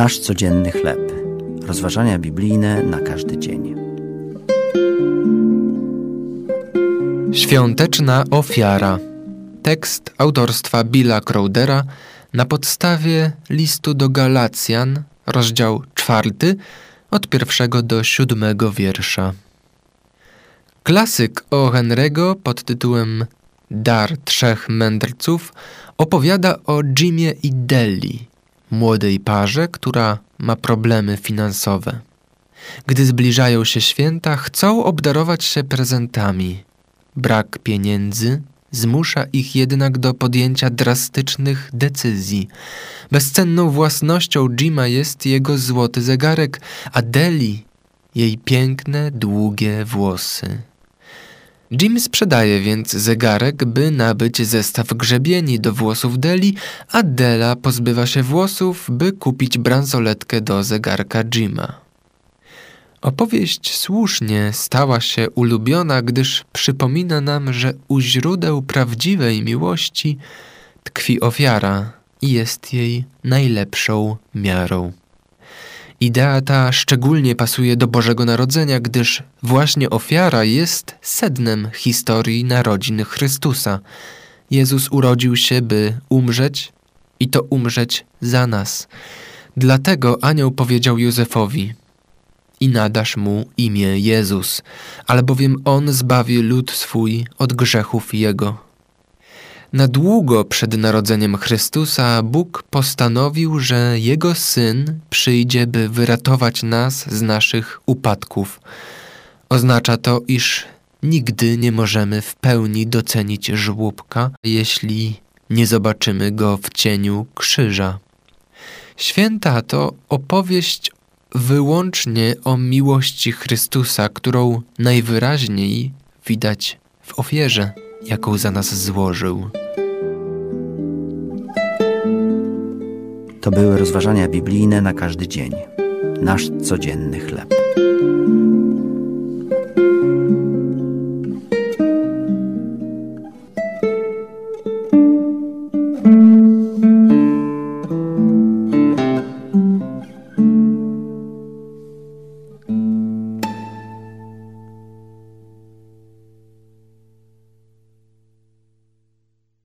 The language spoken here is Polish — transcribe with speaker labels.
Speaker 1: Nasz codzienny chleb. Rozważania biblijne na każdy dzień.
Speaker 2: Świąteczna ofiara. Tekst autorstwa Billa Crowdera na podstawie listu do Galacjan, rozdział czwarty, od pierwszego do siódmego wiersza. Klasyk o Henry'ego pod tytułem Dar Trzech Mędrców opowiada o Jimie i Delli, młodej parze, która ma problemy finansowe. Gdy zbliżają się święta, chcą obdarować się prezentami. Brak pieniędzy zmusza ich jednak do podjęcia drastycznych decyzji. Bezcenną własnością Jima jest jego złoty zegarek, a Deli jej piękne, długie włosy. Jim sprzedaje więc zegarek, by nabyć zestaw grzebieni do włosów Deli, a Dela pozbywa się włosów, by kupić bransoletkę do zegarka Jima. Opowieść słusznie stała się ulubiona, gdyż przypomina nam, że u źródeł prawdziwej miłości tkwi ofiara i jest jej najlepszą miarą. Idea ta szczególnie pasuje do Bożego Narodzenia, gdyż właśnie ofiara jest sednem historii narodzin Chrystusa. Jezus urodził się, by umrzeć i to umrzeć za nas. Dlatego anioł powiedział Józefowi: I nadasz mu imię Jezus, albowiem on zbawi lud swój od grzechów jego. Na długo przed narodzeniem Chrystusa Bóg postanowił, że Jego Syn przyjdzie, by wyratować nas z naszych upadków. Oznacza to, iż nigdy nie możemy w pełni docenić żłóbka, jeśli nie zobaczymy go w cieniu krzyża. Święta to opowieść wyłącznie o miłości Chrystusa, którą najwyraźniej widać w ofierze, jaką za nas złożył.
Speaker 1: To były rozważania biblijne na każdy dzień. Nasz codzienny chleb.